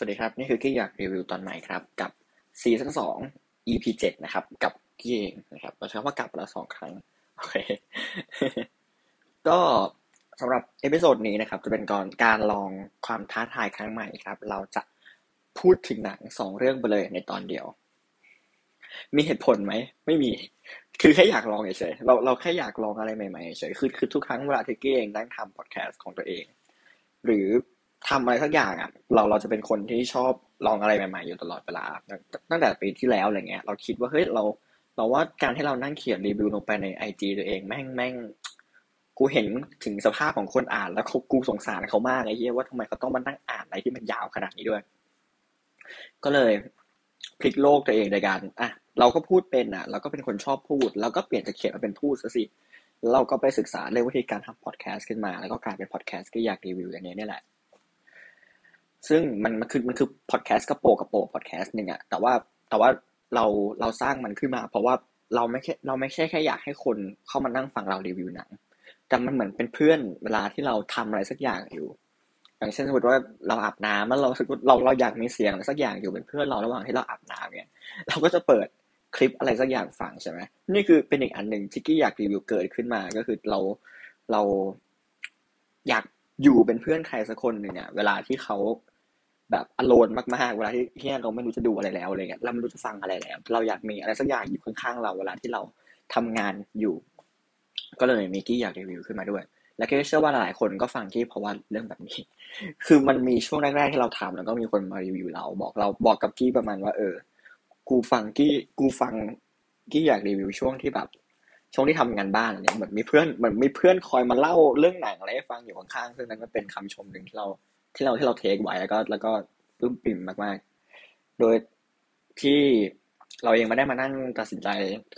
สวัสดีครับ นี่คือกี้อยากรีวิวตอนใหม่ครับ กับซีซั่นสอง EP เจ็ดนะครับ กับกี้เองนะครับเราใช้คำว่ากลับแล้วสองครั้งโอเคก็สำหรับ episode นี้นะครับ จะเป็นก่อนการลองความท้าทายครั้งใหม่ครับ เราจะพูดถึงหนังสองเรื่องไปเลยในตอนเดียว มีเหตุผลไหม ไม่มี คือแค่อยากลองเฉยๆเราเราแค่อยากลองอะไรใหม่ๆเฉยๆคือคือทุกครั้งเวลาที่กี้เองนั่งทำพอดแคสต์ของตัวเอง หรือ ทำอะไรสักอย่างอะเราเราจะเป็นคนที่ชอบลองอะไรใหม่ๆอยู่ตลอดเวลาตั้งแต่ปีที่แล้วอะไรเงี้ย เราคิดว่าเฮ้ยเรา เราว่าการที่เรานั่งเขียนรีวิวลงไปในไอจีตัวเองแม่งแม่งกูเห็นถึงสภาพของคนอ่านแล้วเขากูสงสารเขามากไอ้เหี้ยว่าทำไมเขาต้องมานั่งอ่านอะไรที่มันยาวขนาดนี้ด้วย ก็เลยพลิกโลกตัวเองในการอะเราก็พูดเป็นอะเราก็เป็นคนชอบพูดแล้วก็เปลี่ยนจากเขียนมาเป็นพูดซะสิเราก็ไปศึกษาเรื่องวิธีการทำพอดแคสต์ขึ้นมา แล้วก็กลายเป็นพอดแคสต์ที่อยากรีวิวอย่างนี้นี่แหละ ซึ่งมันมันคือมันคือพอดแคสต์กระโปกระโปพอดแคสต์หนึ่งอะแต่ว่าแต่ว่าเราเราสร้างมันขึ้นมา เพราะว่าเราไม่แค่เราไม่ใช่แค่อยากให้คนเข้ามานั่งฟังเรารีวิวหนังแต่มันเหมือนเป็นเพื่อนเวลาที่เราทำอะไรสักอย่างอยู่อย่างเช่นสมมติว่าเราอาบน้ำแล้วเรารู้สึกเราเราอยากมีเสียงอะไรสักอย่างอยู่เป็นเพื่อนเราระหว่างที่เราอาบน้ำเนี่ย เราก็จะเปิดคลิปอะไรสักอย่างฟังใช่ไหมนี่คือเป็นอีกอันหนึ่งที่กี้อยากรีวิวเกิดขึ้นมาก็คือเราเราอยากอยู่เป็นเพื่อนใครสักคนหนึ่งเนี่ยเวลาที่เขา แบบอโลนมากๆ เวลาที่ที่เราไม่รู้จะดูอะไรแล้วอะไรเงี้ยเราไม่รู้จะฟังอะไรแล้ว เราอยากมีอะไรสักอย่างอยู่ข้างๆเราเวลาที่เราทำงานอยู่ ก็เลยมีกี้อยากรีวิวขึ้นมาด้วย และก็เชื่อว่าหลายคนก็ฟังกี้เพราะว่าเรื่องแบบนี้ คือมันมีช่วงแรกๆที่เราทำแล้วก็มีคนมารีวิวเราบอกเราบอกกับกี้ประมาณว่า เออ กูฟังกี้กูฟังกี้อยากรีวิวช่วงที่แบบช่วงที่ทำงานบ้านอะไรเหมือนมีเพื่อนเหมือนมีเพื่อนคอยมาเล่าเรื่องหนังอะไรให้ฟังอยู่ข้างๆซึ่งนั้นก็เป็นคำชมหนึ่งที่เรา ที่เราที่เรา take ไว้แล้วก็แล้วก็ปลื้มปริ่มมากๆ โดยที่เราเองไม่ได้มานั่งตัดสินใจ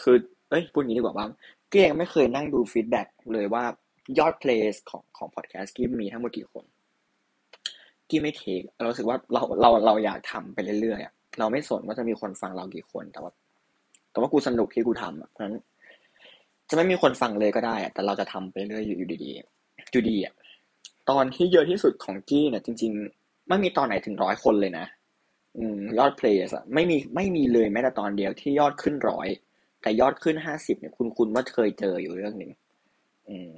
คือ เอ้ยพูดงี้ดีกว่าว่ากี้เองไม่เคยนั่งดู feedback เลยว่ายอด play ของของพอดแคสต์กี้มีทั้งหมดกี่คน กี้ไม่เทคเราสึกว่าเราเราเราอยากทำไปเรื่อยๆเราไม่สนว่าจะมีคนฟังเรากี่คนแต่ว่า แต่ว่ากูสนุกที่กูทำอะเพราะฉะนั้นจะไม่มีคนฟังเลยก็ได้แต่เราจะทำไปเรื่อยอยู่ดีๆอยู่ดีอะ ตอนที่เยอะที่สุดของกี้เนี่ยจริง ๆ ไม่มีตอนไหนถึงร้อยคนเลยนะ อืมยอดเพลย์อะไม่มีไม่มีเลยแม้แต่ตอนเดียวที่ยอดขึ้นร้อยแต่ยอดขึ้นห้าสิบเนี่ยคุณคุณว่าเคยเจออยู่เรื่องหนึ่งอืม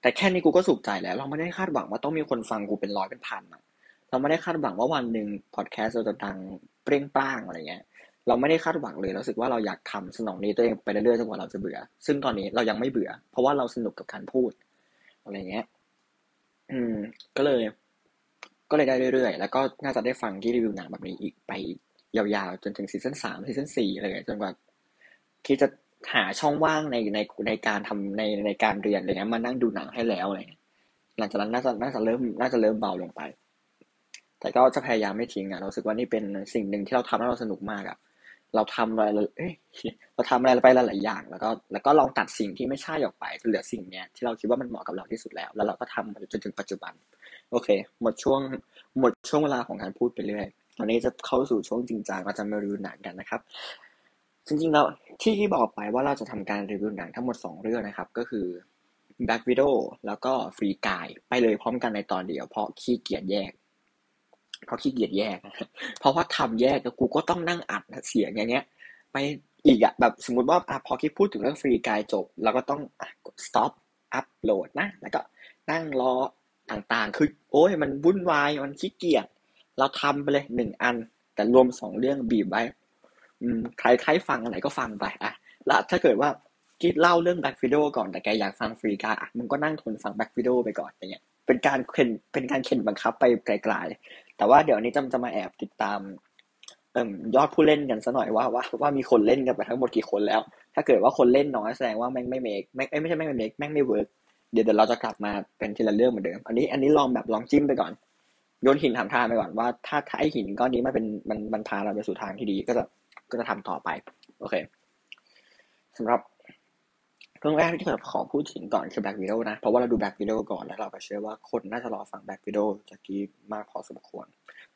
แต่แค่นี้กูก็สุขใจแล้ว เราไม่ได้คาดหวังว่าต้องมีคนฟังกูเป็นร้อยเป็นพันอะเราไม่ได้คาดหวังว่าวันหนึ่งพอดแคสต์เราจะดังเปรี้ยงปร้างอะไรเงี้ย เราไม่ได้คาดหวังเลยเรารู้สึกว่าเราอยากทำสนอง need ตัวเองไปเรื่อยๆจนกว่าเราจะเบื่อ ซึ่งตอนนี้เรายังไม่เบื่อ เพราะว่าเราสนุกกับการพูดอะไรเงี้ย อืม ก็เลย ก็เลยได้เรื่อยๆ แล้วก็น่าจะได้ฟังที่รีวิวหนังแบบนี้อีกไปยาวๆ จนถึงซีซั่นสามซีซั่นสี่อะไรจนกว่าที่จะหาช่องว่างในในในการทำในในการเรียนอะไรเงี้ยมานั่งดูหนังให้แล้วอะไรหลังจากนั้นน่าจะน่าจะเริ่มน่าจะเริ่มเบาลงไป แต่ก็จะพยายามไม่ทิ้งอะเราสึกว่านี่เป็นสิ่งหนึ่งที่เราทำแล้วเราสนุกมากอะ เราทำอะไรเอ้ยเราทำอะไรไปหลายๆอย่าง แล้วก็แล้วก็ลองตัดสิ่งที่ไม่ใช่ออกไปจนเหลือสิ่งเนี้ยที่เราคิดว่ามันเหมาะกับเราที่สุดแล้ว แล้วเราก็ทำจนถึงปัจจุบัน โอเค หมดช่วงหมดช่วงเวลาของการพูดไปเรื่อยตอนนี้จะเข้าสู่ช่วงจริงจังเราจะมารีวิวหนังกันนะครับ จริงๆแล้วที่ที่บอกไปว่าเราจะทำการรีวิวหนังทั้งหมด 2 เรื่องนะครับ ก็คือ Black Widow แล้วก็ Free Guy ไปเลยพร้อมกันในตอนเดียวเพราะขี้เกียจแยก เพราะขี้เกียจแยก เพราะว่าทำแยกกูก็ต้องนั่งอัดเสียงอย่างเงี้ยไปอีกอะแบบสมมติว่าอพอคิดพูดถึงเรื่องฟรีกายจบ เราก็ต้องกด stop อัปโหลดนะ แล้วก็นั่งรอต่างๆ คือ โอ้ยมันวุ่นวายมันขี้เกียจเราทำไปเลยหนึ่งอัน แต่รวมสองเรื่องบีบไว้ใครใครฟังอะไรก็ฟังไปอะแล้วถ้าเกิดว่ากี้เล่าเรื่อง Black Widow ก่อนแต่แกอยากฟัง Free Guy อะมึงก็นั่งทนฟัง Black Widow ไปก่อนอย่างเงี้ยเป็นการเข็นเป็นการเข็นบังคับไปกลายๆ แต่ว่าเดี๋ยวนี้จะจะมาแอบติดตามยอดผู้เล่นกันซะหน่อยว่าว่าว่ามีคนเล่นกันไปทั้งหมดกี่คนแล้ว ถ้าเกิดว่าคนเล่นน้อยแสดงว่าแม่งไม่ make แม่งไม่ใช่แม่งไม่ make แม่งไม่ workเดี๋ยวเดี๋ยวเราจะกลับมาเป็นทีละเรื่องเหมือนเดิม อันนี้อันนี้ลองแบบลองจิ้มไปก่อน โยนหินถามทางไปก่อนว่า ถ้าถ้าไอหินก้อนนี้มันเป็นมันมันพาเราไปสู่ทางที่ดีก็จะก็จะทำต่อไป โอเคสำหรับ เรื่องแรกที่ผมขอพูดถึงก่อนคือ Black Widow นะ เพราะว่าเราดู Black Widow ก่อนแล้วเราก็เชื่อว่าคนน่าจะรอฟัง Black Widow จากกี้มากพอสมควร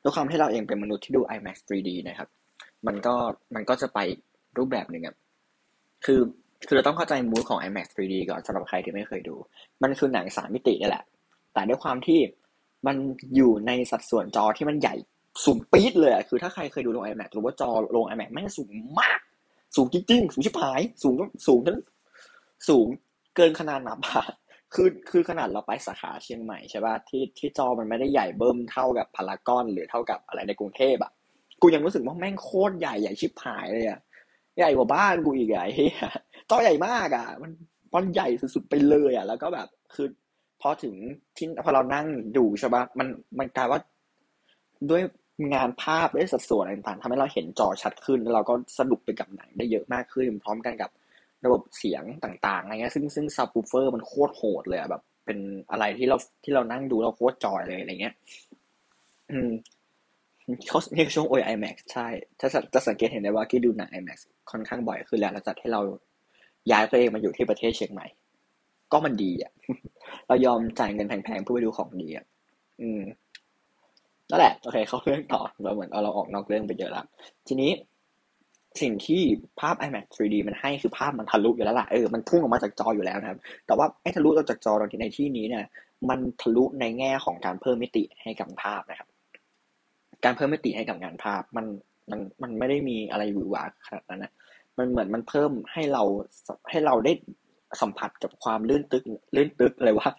ด้วยความที่เราเองเป็นมนุษย์ที่ดู IMAX 3D นะครับ มันก็มันก็จะไปรูปแบบหนึ่งอะคือคือเราต้องเข้าใจมูดของ IMAX 3D ก่อนสำหรับใครที่ไม่เคยดู มันคือหนังสามมิตินี่แหละ แต่ด้วยความที่มันอยู่ในสัดส่วนจอที่มันใหญ่สูงปี๊ดเลยอะคือถ้าใครเคยดูลง iMac หรือว่าจอลง iMac แม่งสูงมาก สูงจริงๆ สูงชิบหาย สูงสูงทั้ง สูงเกินขนาดนับอะคือคือขนาดเราไปสาขาเชียงใหม่ใช่ป่ะที่ที่จอมันไม่ได้ใหญ่เบิ่มเท่ากับพารากอนหรือเท่ากับอะไรในกรุงเทพอะกูยังรู้สึกว่าแม่งโคตรใหญ่ใหญ่ชิบหายเลยอะใหญ่กว่าบ้านกูอีกไอ้เหี้ยจอใหญ่มากอะมันมันใหญ่สุดๆไปเลยอะแล้วก็แบบคือพอถึงที่พอเรานั่งดูใช่ป่ะมันมันกลายว่าด้วยงานภาพด้วยสัดส่วนต่างๆทำให้เราเห็นจอชัดขึ้น แล้วเราก็สนุกไปกับหนังได้เยอะมากขึ้น พร้อมกันกับ ระบบเสียงต่างๆอะไรเงี้ยซึ่งซึ่งซับวูเฟอร์มันโคตรโหดเลยแบบเป็นอะไรที่เราที่เรานั่งดูเราโคตร joy เลยอะไรเงี้ย อืมเขาเรียกช่วง o IMAX ใช่ ถ้าจะสังเกตเห็นได้ว่าที่ดูหนัง IMAX ค่อนข้างบ่อยขึ้นแล้วหลังจากที่เราย้ายตัวเองมาอยู่ที่ประเทศเชียงใหม่ ก็มันดีอะ เรายอมจ่ายเงินแพงๆเพื่อไปดูของดีอะ อืมนั่นแหละ โอเค เขาเรื่องต่อเราเหมือนเอาเราออกนอกเรื่องไปเยอะแล้ว ทีนี้ สิ่งที่ภาพ iMac 3D มันให้คือภาพมันทะลุอยู่แล้วล่ะเออมันพุ่งออกมาจากจออยู่แล้วนะครับ แต่ว่าไอ้ทะลุออกจากจอตอนในที่นี้เนี่ยมันทะลุในแง่ของการเพิ่มมิติให้กับภาพนะครับ การเพิ่มมิติให้กับงานภาพมันมันมันไม่ได้มีอะไรหวือหวาขนาดนั้นนะมันเหมือนมันเพิ่มให้เราให้เราได้ สัมผัสกับความลื่นตึกลื่นตึกอะไรวะ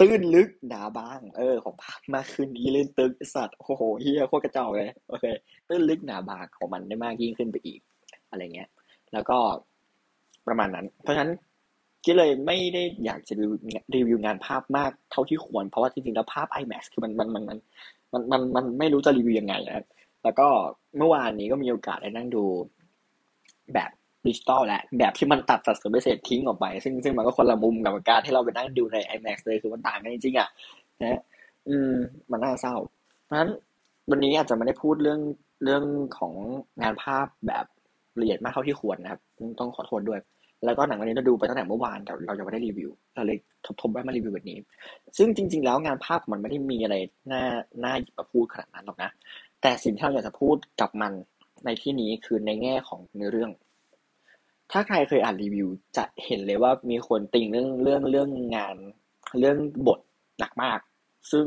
ตื้นลึกหนาบาง เออ ของภาพมากขึ้นนี้ลื่นตึกสัตว์โอ้โหเฮียโคตรกระจอกเลยโอเคตื้นลึกหนาบางของมันได้มากยิ่งขึ้นไปอีก อะไรเงี้ย แล้วก็ประมาณนั้น เพราะฉะนั้นก็เลยไม่ได้อยากจะรีวิวรีวิวงานภาพมากเท่าที่ควร เพราะว่าจริงๆแล้วภาพ IMAX คือมันมันมันมันมันมันมันไม่รู้จะรีวิวยังไงนะแล้วก็เมื่อวานนี้ก็มีโอกาสได้นั่งดูแบบ ดิจิตอลแหละแบบที่มันตัดสัดส่วนพิเศษทิ้งออกไป ซึ่งซึ่งมันก็คนละมุมกับการที่เราไปนั่งดูใน IMAX เลยคือมันต่างกันจริงๆอะนะอืมมันน่าเศร้า เพราะฉะนั้นวันนี้อาจจะไม่ได้พูดเรื่องเรื่องของงานภาพแบบละเอียดมากเท่าที่ควรนะครับ ต้องขอโทษด้วย แล้วก็หนังวันนี้เราดูไปตั้งแต่เมื่อวานแต่เรายังไม่ได้รีวิวเราเลยทบทบไว้มารีวิวแบบนี้ ซึ่งจริง ๆ แล้วงานภาพมันไม่ได้มีอะไรน่าน่าหยิบมาพูดขนาดนั้นหรอกนะ แต่สิ่งที่เราอยากจะพูดกับมันในที่นี้คือในแง่ของเนื้อเรื่อง ถ้าใครเคยอ่านรีวิว จะเห็นเลยว่ามีคนติงเรื่องเรื่องเรื่องงานเรื่องบทหนักมาก ซึ่ง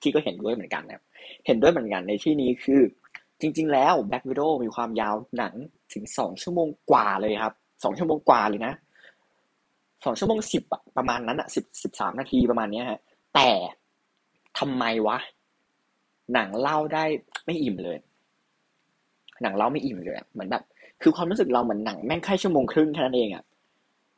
ที่ก็เห็นด้วยเหมือนกันนะเห็นด้วยเหมือนกันในที่นี้คือ จริง ๆ แล้ว Black Widow มีความยาวหนังถึงสองชั่วโมงกว่าเลยครับสองชั่วโมงกว่าเลยนะสองชั่วโมงสิบอะประมาณนั้นอะสิบสิบสามนาทีประมาณนี้ฮะ แต่ทำไมวะ หนังเล่าได้ไม่อิ่มเลย หนังเล่าไม่อิ่มเลยเหมือนแบบ คือความรู้สึกเราเหมือนหนังแม่งแค่ชั่วโมงครึ่งแค่นั้นเองอะ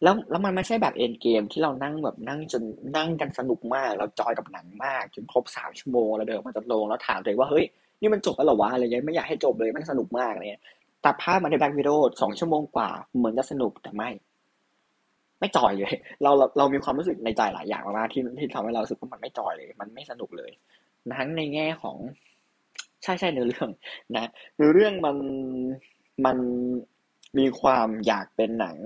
แล้วแล้วมันไม่ใช่แบบเอ็นเกมที่เรานั่งแบบนั่งจนนั่งกันสนุกมาก เราจอยกับหนังมากจนครบสามชั่วโมงแล้วเดินมาจากโรงแล้วถามตัวเองว่าเฮ้ยนี่มันจบแล้วหรอวะอะไรเงี้ยไม่อยากให้จบเลยมันสนุกมากเลยตัดภาพมาในแบ็กวิดีโอสองชั่วโมงกว่าเหมือนจะสนุกแต่ไม่ ไม่จอยเลย เราเราเรามีความรู้สึกในใจหลายอย่างมากที่ที่ทำให้เราสึกว่ามันไม่จอยเลย มันไม่สนุกเลยทั้งในแง่ของใช่ใช่เนื้อเรื่องนะเนื้อเรื่องมัน มันมีความอยากเป็นหนัง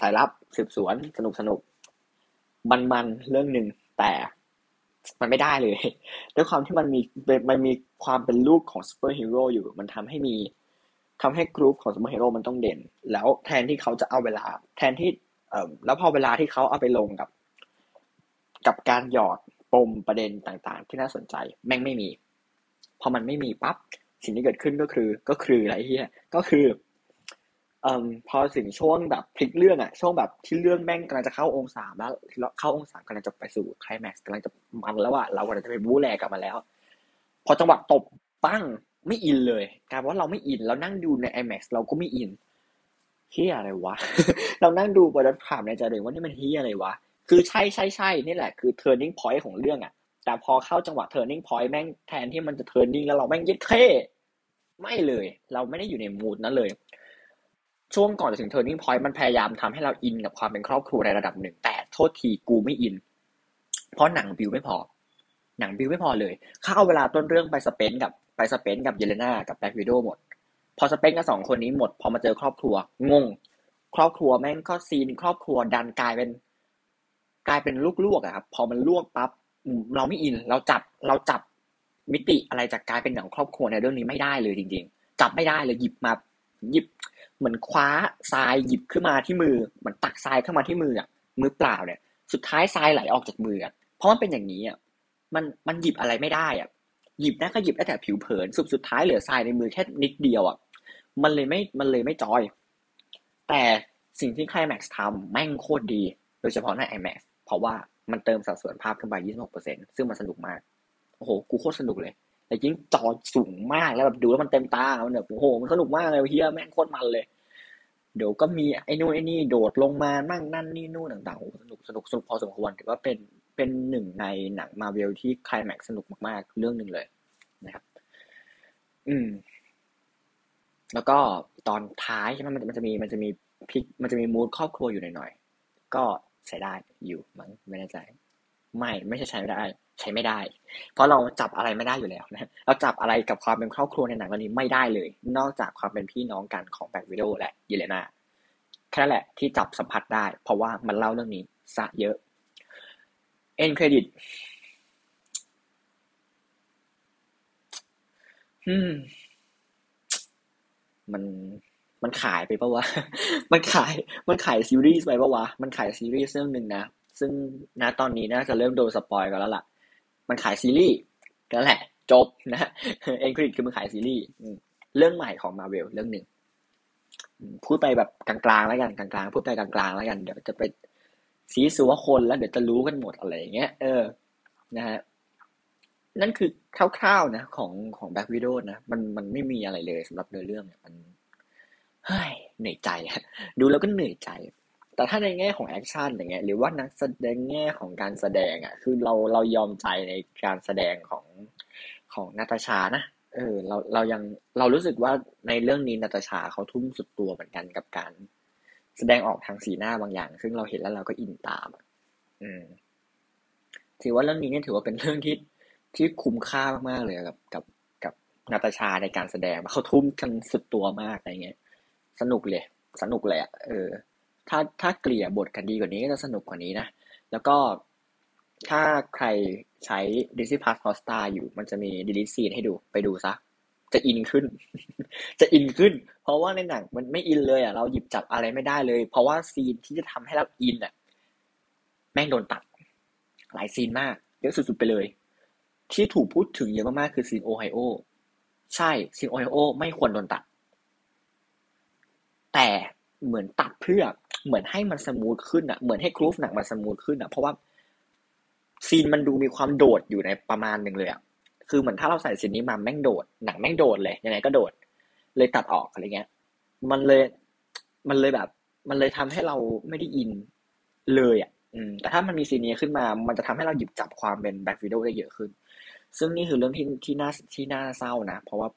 สายลับสืบสวนสนุกสนุกมันๆเรื่องหนึ่งแต่มันไม่ได้เลย ด้วยความที่มันมีมันมีความเป็นลูกของซูเปอร์ฮีโร่อยู่ มันทำให้มีทำให้กรุ๊ปของซูเปอร์ฮีโร่มันต้องเด่น แล้วแทนที่เขาจะเอาเวลา แทนที่เอ่อแล้วพอเวลาที่เขาเอาไปลงกับ กับการหยอดปมประเด็นต่างๆ ที่น่าสนใจ แม่งไม่มี พอมันไม่มีปั๊บ สิ่งที่เกิดขึ้นก็คือ ก็คืออะไรเฮียก็คืออพอถึงช่วงแบบพลิกเรื่องอะช่วงแบบที่เรื่องแม่งกำลังจะเข้าองศาแล้วเข้าองศากำลังจะไปสู่ไคลแม็กซ์กำลังจะมันแล้วอะเรากำลังจะไปบู๊แลกลับมาแล้ว พอจังหวะตบปั้งไม่อินเลยกลายว่าเราไม่อินแล้วนั่งดูใน IMAX เราก็ไม่อินเฮียอะไรวะ เรานั่งดูไปแล้วถามในใจเลยว่านี่มันเฮียอะไรวะ คือใช่ใช่ใช่นี่แหละคือ turning point ของเรื่องอะแต่พอเข้าจังหวะ turning point แม่งแทนที่มันจะ turning แล้วเราแม่งยึดเท่ ไม่เลย เราไม่ได้อยู่ในมูดนั้นเลย ช่วงก่อนจะถึง turning point มันพยายามทำให้เราอินกับความเป็นครอบครัวในระดับหนึ่ง แต่โทษทีกูไม่อิน เพราะหนังบิวไม่พอ หนังบิวไม่พอเลยเขาเอาเวลาต้นเรื่องไปสเปนกับไปสเปนกับเยเลนากับแบ็กวิดโอหมด พอสเปนกับสองคนนี้หมด พอมาเจอครอบครัว งง ครอบครัวแม่งก็ซีน ครอบครัวดันกลายเป็น กลายเป็นลวกๆอะครับ พอมันลวกปั๊บเราไม่อิน เราจับ เราจับ มิติอะไรจากกายเป็นหนังครอบครัวในเรื่องนี้ไม่ได้เลยจริง ๆ จับไม่ได้เลยหยิบมาหยิบเหมือนคว้าทรายหยิบขึ้นมาที่มือเหมือนตักทรายเข้ามาที่มืออะมือเปล่าเนี่ย สุดท้ายทรายไหลออกจากมืออะเพราะมันเป็นอย่างนี้อะมันมันหยิบอะไรไม่ได้อะหยิบได้ก็หยิบได้แต่ผิวเผินสุดสุดท้ายเหลือทรายในมือแค่นิดเดียวอะมันเลยไม่มันเลยไม่จอย แต่สิ่งที่คลแม็กซ์ทำแม่งโคตรดี โดยเฉพาะใน IMAX เพราะว่ามันเติมสัดส่วนภาพขึ้นไป 26%ซึ่งมันสนุกมาก โอ้โห กูโคตรสนุกเลย แต่ยิ่งจอสูงมากแล้วแบบดูแล้วมันเต็มตา มันแบบโอ้โห มันสนุกมากเลยเฮียแม่งโคตรมันเลย เดี๋ยวก็มีไอ้นู่นไอ้นี่โดดลงมามั่งนั่นนี่นู่นต่างๆโอ้สนุกสนุกสนุกพอสมควรถือว่าเป็นเป็นหนึ่งในหนังมาเวลที่คลายแม็กสนุกมากๆ เรื่องหนึ่งเลยนะครับ อืม แล้วก็ตอนท้ายใช่ไหมมันมันจะมีมันจะมีพิกมันจะมีมูดครอบครัวอยู่หน่อยๆก็ใช้ได้อยู่มั้งไม่แน่ใจ ไม่ ไม่ใช่ใช้ไม่ได้ ใช้ไม่ได้ เพราะเราจับอะไรไม่ได้อยู่แล้วนะ เราจับอะไรกับความเป็นครอบครัวในหนังเรื่องนี้ไม่ได้เลย นอกจากความเป็นพี่น้องกันของแบ็ควิดโอและเยเลนาแค่นั่นแหละที่จับสัมผัสได้ เพราะว่ามันเล่าเรื่องนี้ซะเยอะ end credit อืม มันมันขายไปปะวะ มันขาย มันขายซีรีส์ไปปะวะ มันขายซีรีส์เรื่องหนึ่งนะ ซึ่งณตอนนี้น่าจะเริ่มโดน spoil กันแล้วล่ะ มันขายซีรีส์ก็แหละ จบนะ end credit คือมันขายซีรีส์เรื่องใหม่ของมาเวลเรื่องหนึ่งพูดไปแบบกลางๆแล้วกันกลางๆพูดไปกลางๆแล้วกันเดี๋ยวจะไปสีสัวคนแล้วเดี๋ยวจะรู้กันหมดอะไรอย่างเงี้ยเออ นะฮะนั่นคือคร่าวๆนะของของ Black Widow นะมันมันไม่มีอะไรเลยสำหรับเนื้อเรื่องเนี่ยมันเฮ้ยเหนื่อยใจดูแล้วก็เหนื่อยใจ แต่ถ้าในแง่ของ action อย่างเงี้ยหรือว่านักแสดงแง่ของการแสดงอะ คือเราเรายอมใจในการแสดงของของนาตาชานะเออเราเรายังเรารู้สึกว่าในเรื่องนี้นาตาชาเขาทุ่มสุดตัวเหมือนกันกับการ แสดงออกทางสีหน้าบางอย่าง ซึ่งเราเห็นแล้วเราก็อินตามอืมถือว่าเรื่องนี้เนี่ยถือว่าเป็นเรื่องที่ที่คุ้มค่ามากๆเลยกับกับกับนาตาชาในการแสดงเขาทุ่มกันสุดตัวมากอะไรเงี้ยสนุกเลย สนุกเลยอะเออ ถ้าถ้าเกลี่ยบทกันดีกว่านี้ก็จะสนุกกว่านี้นะ แล้วก็ถ้าใครใช้ Disney Plus Hotstar อยู่มันจะมี delete scene ให้ดูไปดูซะ จะอินขึ้น จะอินขึ้น เพราะว่าในหนังมันไม่อินเลยอะเราหยิบจับอะไรไม่ได้เลย เพราะว่า scene ที่จะทำให้เราอินอะ แม่งโดนตัด หลาย scene มากเยอะสุดๆไปเลย ที่ถูกพูดถึงเยอะมากๆคือ scene Ohio ใช่ scene Ohio ไม่ควรโดนตัด แต่ เหมือนตัดเพื่อเหมือนให้มัน smooth ขึ้นอะเหมือนให้ groove หนังมัน smooth ขึ้นอะเพราะว่า scene มันดูมีความโดดอยู่ในประมาณหนึ่งเลยอะคือเหมือนถ้าเราใส่ scene นี้มาแม่งโดด หนังแม่งโดดเลยยังไงก็โดด เลยตัดออกอะไรเงี้ย มันเลยมันเลยแบบ มันเลยทำให้เราไม่ได้อินเลยอะอืมแต่ถ้ามันมี scene นี้ขึ้นมา มันจะทำให้เราหยิบจับความเป็น Black Widow ได้เยอะขึ้น ซึ่งนี่คือเรื่องที่ที่น่าที่น่าเศร้านะ เพราะว่า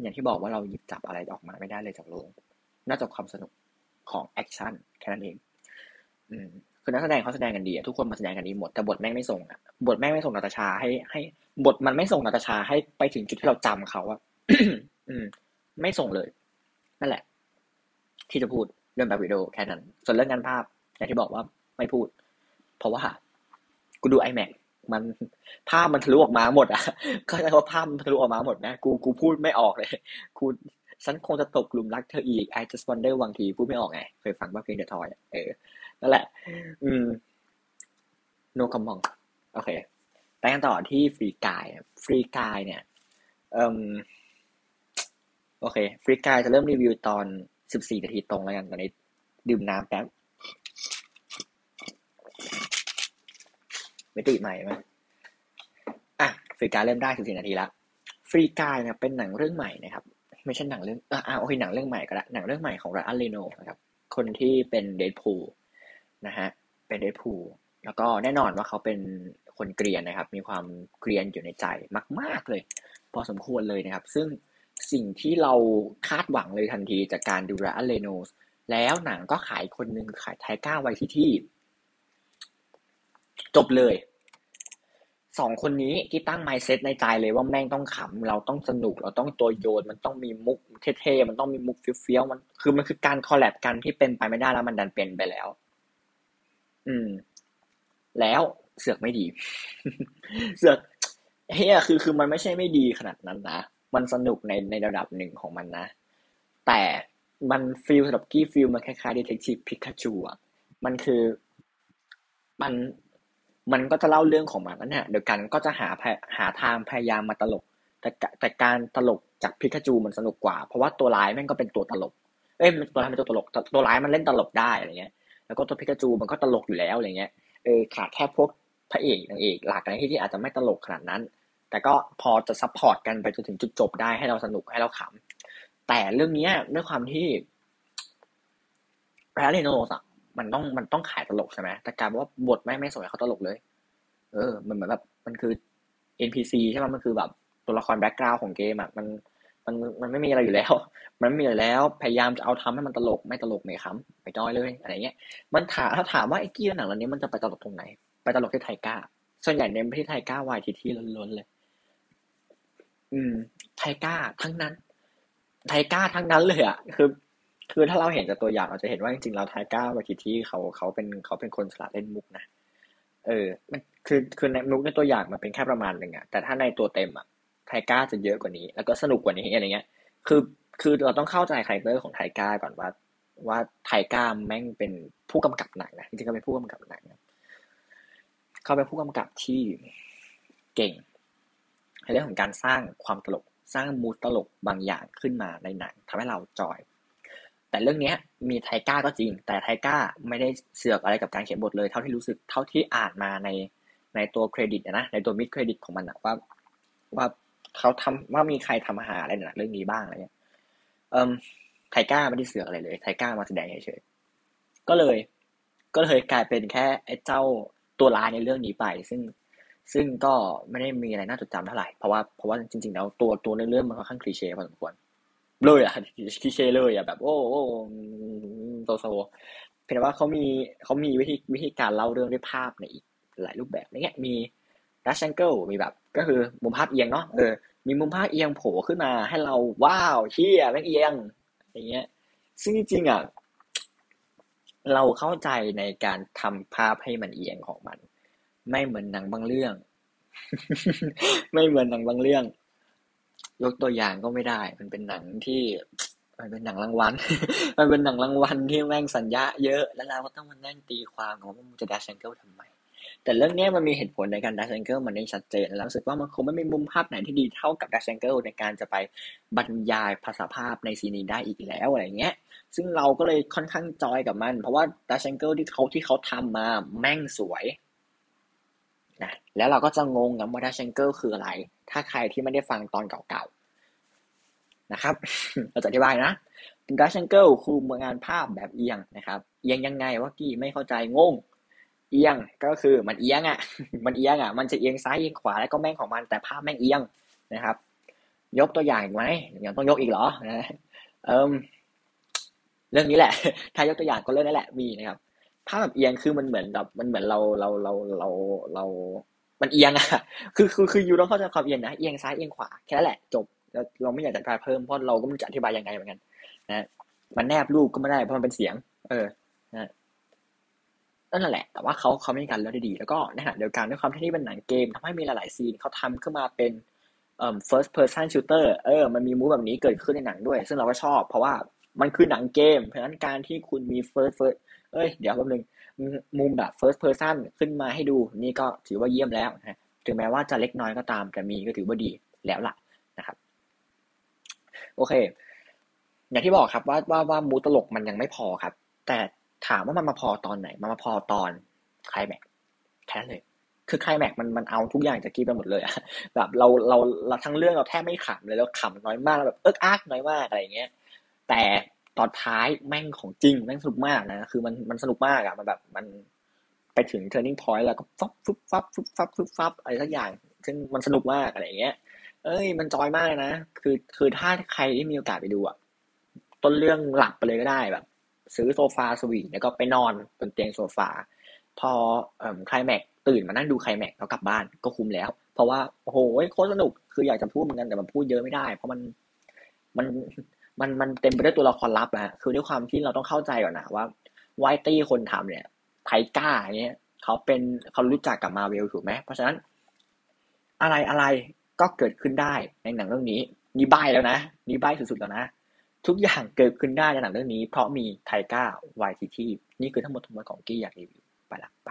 อย่างที่บอกว่าเราหยิบจับอะไรออกมาไม่ได้เลยจากโรง น่าจะความสนุกของแอคชั่นแค่นั้นเองอืมคือนักแสดงเขาแสดงกันดีทุกคนมาแสดงกันดีหมดแต่บทแม่งไม่ส่งอะบทแม่งไม่ส่งนาตาชาให้ให้ บทมันไม่ส่งนาตาชาให้ไปถึงจุดที่เราจำเขาอะอืม ไม่ส่งเลย นั่นแหละ ที่จะพูดเรื่องแบบวิดีโอแค่นั้น ส่วนเรื่องงานภาพอย่างที่บอกว่าไม่พูด เพราะว่ากูดู iMac มันภาพมันทะลุออกมาหมดอะก็ใช้ว่าภาพมันทะลุออกมาหมดนะ กูกูพูดไม่ออกเลย กู ฉันคงจะตกหลุมรักเธออีก I just wonder บางทีพูดไม่ออกไง เคยฟังว่าเพลงเดอะทอยเออ นั่นแหละ อืม no comment โอเคไปกันต่อที่ฟรีกายฟรีกายเนี่ยเอ่อโอเคฟรีกายจะเริ่มรีวิวตอนสิบสี่นาทีตรงแล้วกัน ตอนนี้ดื่มน้ำแป๊บไม่ติใหม่ไหมอะฟรีกายเริ่มได้สิบสี่นาทีละฟรีกายเนี่ยเป็นหนังเรื่องใหม่นะครับ ไม่ใช่หนังเรื่องอ่าโอเคหนังเรื่องใหม่ก็แล้วหนังเรื่องใหม่ของไรอันเลโนนะครับ คนที่เป็นเดดพูลนะฮะเป็นเดดพูลแล้วก็แน่นอนว่าเขาเป็นคนเกรียนนะครับ มีความเกรียนอยู่ในใจมาก ๆเลย พอสมควรเลยนะครับ ซึ่งสิ่งที่เราคาดหวังเลยทันทีจากการดูราอัลเลโนสแล้วหนังก็ขายคนหนึ่งขายไทก้าไว้ที่ที่ จบเลย สองคนนี้ที่ตั้งไมเซ็ตในใจเลยว่าแม่งต้องขำเราต้องสนุกเราต้องตัวโยนมันต้องมีมุกเท่ๆมันต้องมีมุกเฟี้ยวๆมันคือมันคือการ collab กันที่เป็นไปไม่ได้แล้วมันดันเป็นไปแล้ว อืม แล้วเสือกไม่ดี เสือกเหี้ยคือคือมันไม่ใช่ไม่ดีขนาดนั้นนะมันสนุกในในระดับหนึ่งของมันนะ แต่มัน feel สำหรับกี้ feel มันคล้ายๆ Detective Pikachu อะมันคือ มัน มันก็จะเล่าเรื่องของมันนั่นแหละเดียวกันก็จะหาหาทางพยายามมาตลก แต่แต่การตลกจากพิกาจูมันสนุกกว่า เพราะว่าตัวร้ายแม่งก็เป็นตัวตลก เอ้ยตัวร้ายเป็นตัวตลกตัวร้ายมันเล่นตลกได้อะไรเงี้ย แล้วก็ตัวพิกาจูมันก็ตลกอยู่แล้วอะไรเงี้ยเออขาดแค่พวกพระเอกนางเอกหลักอะไรที่ที่อาจจะไม่ตลกขนาดนั้น แต่ก็พอจะ support กันไปจนถึงจุดจบได้ให้เราสนุกให้เราขำแต่เรื่องนี้ด้วยความที่ Ryan Reynolds อะ มันต้องมันต้องขายตลกใช่ไหมแต่กลายว่าบทไม่ไม่ช่วยเขาตลกเลย เออ มันเหมือนแบบมันคือ NPC ใช่ไหมมันคือแบบตัวละครแบ็กกราวของเกมอะมันมันมันไม่มีอะไรอยู่แล้ว มันไม่มีอะไรแล้ว พยายามจะเอาทำให้มันตลกไม่ตลกไหม่ขำไปจอยเลยอะไรเงี้ย มันถามถ้าถามว่าไอ้กี้หนังเรื่องนี้มันจะไปตลกตรงไหน ไปตลกที่ไทก้า ส่วนใหญ่เน้นไปที่ไทก้าวายทีที่ล้นๆเลย อืม ไทก้าทั้งนั้น ไทก้าทั้งนั้นเลยอะ คือ คือถ้าเราเห็นจากตัวอย่างเราจะเห็นว่าจริงๆเราไทก้าวายทีที่เขาเขาเป็นเขาเป็นคนฉลาดเล่นมุกนะเออมันคือคือในมุกในตัวอย่างมันเป็นแค่ประมาณหนึ่งอะแต่ถ้าในตัวเต็มอะ Taika จะเยอะกว่านี้ แล้วก็สนุกกว่านี้อะไรเงี้ย คือคือเราต้องเข้าใจ character ของ Taika ก่อนว่า ว่า Taika แม่งเป็นผู้กำกับหนังนะจริงๆก็เป็นผู้กำกับหนังเขาเป็นผู้กำกับที่เก่งในเรื่องของการสร้างความตลกสร้าง mood ตลกบางอย่างขึ้นมาในหนังทำให้เรา enjoy แต่เรื่องนี้มี Taika ก็จริง แต่ Taika ไม่ได้เสือกอะไรกับการเขียนบทเลย เท่าที่รู้สึกเท่าที่อ่านมาในในตัวเครดิตนะในตัว mid-credit ของมันนะว่า ว่าเขาทำว่ามีใครทำอาหารอะไรในเรื่องนี้บ้างอะไรเงี้ยเอ่ม Taika ไม่ได้เสือกอะไรเลย Taika มาแสดงเฉยๆก็เลย ก็เลยกลายเป็นแค่ไอ้เจ้าตัวร้ายในเรื่องนี้ไป ซึ่งซึ่งก็ไม่ได้มีอะไรน่าจดจำเท่าไหร่เพราะว่าเพราะว่าจริงๆแล้วตัวตัวเรื่องมันค่อนข้าง cliché พอสมควร เลยอะ cliché เลยอะแบบ โอ้โอ้ so so เพียงแต่ว่าเขามีเขามีวิธีวิธีการเล่าเรื่องด้วยภาพในอีกหลายรูปแบบอย่างเงี้ยมี Dutch angle มีแบบ ก็คือมุมภาพเอียงเนาะเออมีมุมภาพเอียงโผล่ขึ้นมาให้เราว้าวเหี้ยแม่งเอียงอย่างเงี้ย ซึ่งจริงๆอะเราเข้าใจในการทำภาพให้มันเอียงของมัน ไม่เหมือนหนังบางเรื่อง ไม่เหมือนหนังบางเรื่อง ยกตัวอย่างก็ไม่ได้ มันเป็นหนังที่มันเป็นหนังรางวัล มันเป็นหนังรางวัลที่แม่งสัญญะเยอะ แล้วเราก็ต้องมานั่งตีความของว่ามันจะ Dutch angle ทำไม แต่เรื่องนี้มันมีเหตุผลในการ Dutch angle มันได้ชัดเจน แล้วรู้สึกว่ามันคงไม่มีมุมภาพไหนที่ดีเท่ากับ Dutch angle ในการจะไปบรรยายภาษาภาพใน scene นี้ได้อีกแล้วอะไรเงี้ย ซึ่งเราก็เลยค่อนข้าง enjoy กับมัน เพราะว่า Dutch angle ที่เขาที่เขาทำมาแม่งสวย นะแล้วเราก็จะงงกับว่าดัชแองเกิลคืออะไร ถ้าใครที่ไม่ได้ฟังตอนเก่าๆนะครับ เราจะอธิบายนะดัชแองเกิลคืองานภาพแบบเอียงนะครับ เอียงยังไงว่ากี้ไม่เข้าใจงง เอียงก็คือมันเอียงอะ มันเอียงอะ มันจะเอียงซ้ายเอียงขวาแล้วก็แม่งของมันแต่ภาพแม่งเอียงนะครับ ยกตัวอย่างไหมยังต้องยกอีกเหรอนะเอิมเรื่องนี้แหละ ถ้ายกตัวอย่างก็เรื่องนี้แหละมีนะครับ ภาแบบเอียงคือมันเหมือนแบบมันเหมือนเราเราเราเราเรา มันเอียงอะคือคือคืออยู่ต้องเข้าใจความเอียงนะเอียงซ้ายเอียงขวาแค่นั้นแหละจบเราไม่อยากจะอธิบายเพิ่มเพราะเราก็ไม่รู้จะอธิบายยังไงเหมือนกันนะมันแนบรูปก็ไม่ได้เพราะมันเป็นเสียง เออนะนั่นแหละ แต่ว่าเขาเขาไม่มีการเลือกได้ดี แล้วก็ในขณะเดียวกันด้วยความที่นี่เป็นหนังเกมทำให้มีหลายๆซีนเขาทำขึ้นมาเป็นเอ่อ first person shooter เออ มันมีมูฟแบบนี้เกิดขึ้นในหนังด้วย ซึ่งเราก็ชอบ เพราะว่ามันคือหนังเกม เพราะฉะนั้นการที่คุณมี first first เอ้ย เดี๋ยวแป๊บนึง มุมแบบ first person ขึ้นมาให้ดู นี่ก็ถือว่าเยี่ยมแล้วนะถึงแม้ว่าจะเล็กน้อยก็ตาม แต่มีก็ถือว่าดีแล้วล่ะนะครับ โอเค อย่างที่บอกครับว่าว่าว่ามูตลกมันยังไม่พอครับ แต่ถามว่ามันมาพอตอนไหน มันมาพอตอนคลแม็กแค่เลยคือคลแม็กมันมันเอาทุกอย่างจากกีไปหมดเลยอะแบบเราเราเราทั้งเรื่องเราแทบไม่ขำเลยเราขำน้อยมากแบบเอิกอักน้อยมากอะไรเงี้ย แต่ ตอนท้ายแม่งของจริงแม่งสนุกมากนะคือมันมันสนุกมากอะมันแบบมันไปถึง turning point แล้วก็ฟับฟุบฟับฟุบฟับฟุบฟับอะไรสักอย่าง ซึ่งมันสนุกมากอะไรเงี้ย เอ้ย มันจอยมากนะ คือคือถ้าใครที่มีโอกาสไปดูอะต้นเรื่องหลับไปเลยก็ได้แบบ ซื้อโซฟาสวีทแล้วก็ไปนอนบนเตียงโซฟา พอเอ่อคลายแม็กตื่นมานั่งดูคลายแม็กแล้วกลับบ้านก็คุ้มแล้ว เพราะว่าโอ้โหโคตรสนุกคืออยากจะพูดเหมือนกันแต่มันพูดเยอะไม่ได้ เพราะมันมัน มันมันเต็มไปด้วยตัวละครลับอะคือด้วยความที่เราต้องเข้าใจก่อนนะว่าไวตี้คนทำเนี่ยไทก้าเนี้ยเขาเป็นเขารู้จักกับมาเวลถูกไหมเพราะฉะนั้น อะไรอะไรก็เกิดขึ้นได้ในหนังเรื่องนี้นี่ใบแล้วนะนี่ใบสุดๆแล้วนะทุกอย่างเกิดขึ้นได้ในหนังเรื่องนี้ เพราะมีไทก้า YTT นี่คือทั้งหมดทั้งมวลของกี้อยากรีวิวไปละไป